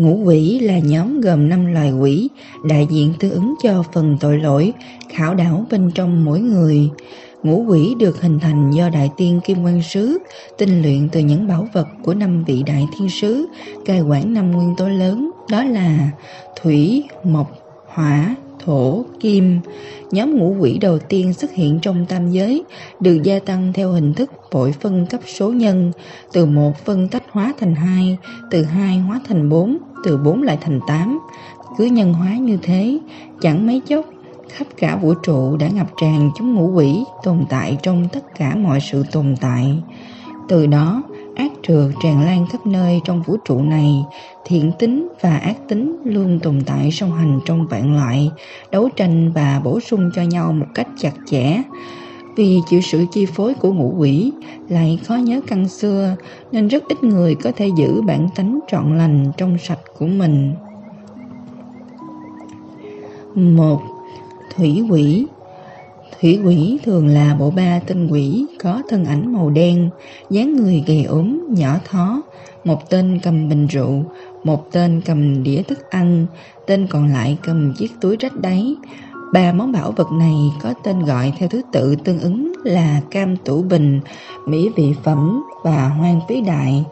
Ngũ quỷ là nhóm gồm 5 loài quỷ, đại diện tương ứng cho phần tội lỗi, khảo đảo bên trong mỗi người. Ngũ quỷ được hình thành do Đại tiên Kim Quan Sứ, tinh luyện từ những bảo vật của năm vị Đại Thiên Sứ, cai quản năm nguyên tố lớn, đó là Thủy, Mộc, Hỏa, Thổ, Kim. Nhóm ngũ quỷ đầu tiên xuất hiện trong tam giới, được gia tăng theo hình thức vội phân cấp số nhân, từ một phân tách hóa thành hai, từ hai hóa thành bốn, từ bốn lại thành tám. Cứ nhân hóa như thế, chẳng mấy chốc khắp cả vũ trụ đã ngập tràn chúng ngũ quỷ tồn tại trong tất cả mọi sự tồn tại. Từ đó, trường trượt tràn lan khắp nơi trong vũ trụ này, thiện tính và ác tính luôn tồn tại song hành trong vạn loại, đấu tranh và bổ sung cho nhau một cách chặt chẽ. Vì chịu sự chi phối của ngũ quỷ, lại khó nhớ căn xưa, nên rất ít người có thể giữ bản tánh trọn lành trong sạch của mình. một Thủy quỷ Thủy quỷ thường là bộ ba tên quỷ có thân ảnh màu đen, dáng người gầy ốm, nhỏ thó, một tên cầm bình rượu, một tên cầm đĩa thức ăn, tên còn lại cầm chiếc túi rách đáy. Ba món bảo vật này có tên gọi theo thứ tự tương ứng là cam tủ bình, mỹ vị phẩm và hoang phí đại.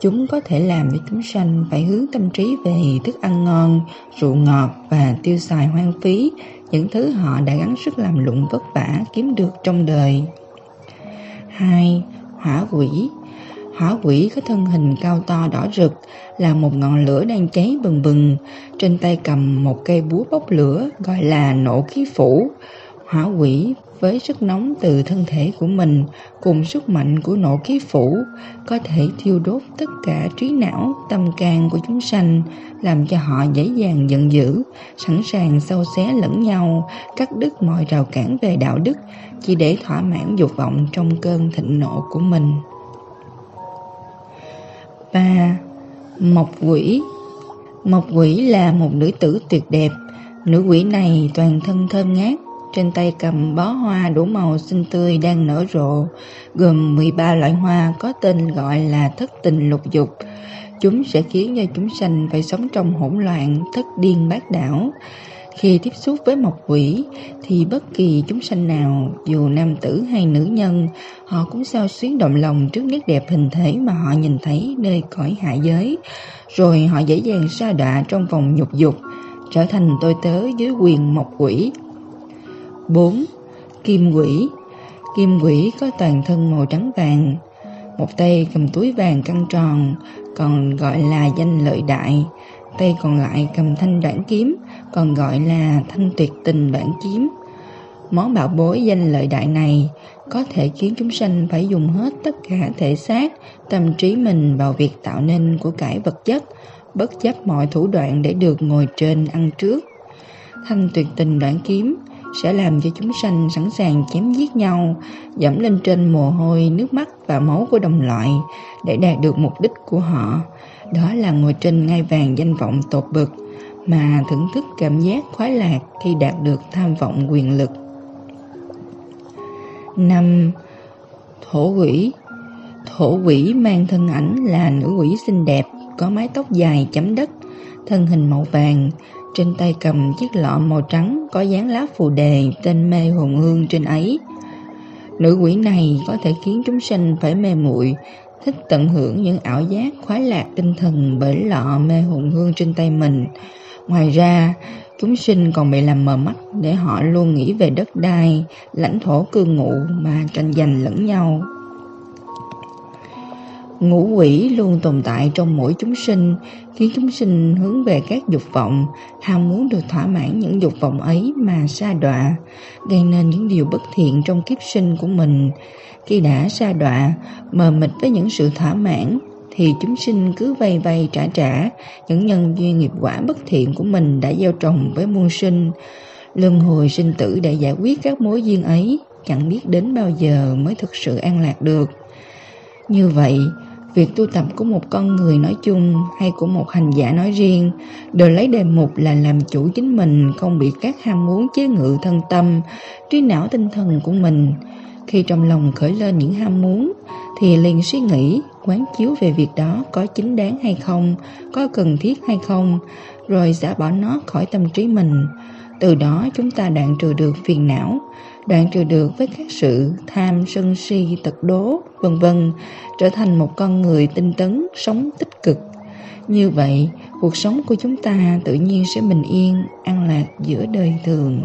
Chúng có thể làm cho chúng sanh phải hướng tâm trí về thức ăn ngon, rượu ngọt và tiêu xài hoang phí, những thứ họ đã gắng sức làm lụng vất vả kiếm được trong đời. 2. Hỏa quỷ Hỏa quỷ có thân hình cao to đỏ rực, là một ngọn lửa đang cháy bừng bừng, trên tay cầm một cây búa bốc lửa gọi là nổ khí phủ. Hỏa quỷ với sức nóng từ thân thể của mình cùng sức mạnh của nộ khí phủ có thể thiêu đốt tất cả trí não, tâm can của chúng sanh, làm cho họ dễ dàng giận dữ, sẵn sàng sâu xé lẫn nhau, cắt đứt mọi rào cản về đạo đức, chỉ để thỏa mãn dục vọng trong cơn thịnh nộ của mình. ba Mộc quỷ Mộc quỷ là một nữ tử tuyệt đẹp, nữ quỷ này toàn thân thơm ngát, trên tay cầm bó hoa đủ màu xinh tươi đang nở rộ, gồm 13 loại hoa có tên gọi là thất tình lục dục. Chúng sẽ khiến cho chúng sanh phải sống trong hỗn loạn, thất điên bát đảo. Khi tiếp xúc với mộc quỷ thì bất kỳ chúng sanh nào, dù nam tử hay nữ nhân, họ cũng sao xuyến động lòng trước nét đẹp hình thể mà họ nhìn thấy nơi cõi hạ giới. Rồi họ dễ dàng sa đọa trong vòng nhục dục, trở thành tôi tớ dưới quyền mộc quỷ. 4. Kim quỷ Kim quỷ có toàn thân màu trắng vàng, một tay cầm túi vàng căng tròn, còn gọi là danh lợi đại, tay còn lại cầm thanh đoạn kiếm, còn gọi là thanh tuyệt tình đoạn kiếm. Món bảo bối danh lợi đại này có thể khiến chúng sanh phải dùng hết tất cả thể xác, tâm trí mình vào việc tạo nên của cải vật chất, bất chấp mọi thủ đoạn để được ngồi trên ăn trước. Thanh tuyệt tình đoạn kiếm sẽ làm cho chúng sanh sẵn sàng chém giết nhau, dẫm lên trên mồ hôi, nước mắt và máu của đồng loại để đạt được mục đích của họ. Đó là ngồi trên ngai vàng danh vọng tột bực mà thưởng thức cảm giác khoái lạc khi đạt được tham vọng quyền lực. 5. Thổ quỷ Thổ quỷ mang thân ảnh là nữ quỷ xinh đẹp, có mái tóc dài chấm đất, thân hình màu vàng, trên tay cầm chiếc lọ màu trắng có dán lá phù đề tên mê hồn hương trên ấy. Nữ quỷ này có thể khiến chúng sinh phải mê muội thích tận hưởng những ảo giác khoái lạc tinh thần bởi lọ mê hồn hương trên tay mình. Ngoài ra, chúng sinh còn bị làm mờ mắt để họ luôn nghĩ về đất đai, lãnh thổ cư ngụ mà tranh giành lẫn nhau. Ngũ quỷ luôn tồn tại trong mỗi chúng sinh, khiến chúng sinh hướng về các dục vọng, ham muốn được thỏa mãn những dục vọng ấy mà sa đọa, gây nên những điều bất thiện trong kiếp sinh của mình. Khi đã sa đọa, mờ mịt với những sự thỏa mãn, thì chúng sinh cứ vay vay trả trả những nhân duyên nghiệp quả bất thiện của mình đã gieo trồng với muôn sinh. Luân hồi sinh tử để giải quyết các mối duyên ấy, chẳng biết đến bao giờ mới thực sự an lạc được. Như vậy, Việc tu tập của một con người nói chung hay của một hành giả nói riêng đều lấy đề mục là làm chủ chính mình không bị các ham muốn chế ngự thân tâm, trí não tinh thần của mình. Khi trong lòng khởi lên những ham muốn thì liền suy nghĩ, quán chiếu về việc đó có chính đáng hay không, có cần thiết hay không, rồi xả bỏ nó khỏi tâm trí mình. Từ đó chúng ta đoạn trừ được phiền não, đoạn trừ được với các sự tham, sân si, tật đố, vân vân, trở thành một con người tinh tấn, sống tích cực. Như vậy, cuộc sống của chúng ta tự nhiên sẽ bình yên, an lạc giữa đời thường.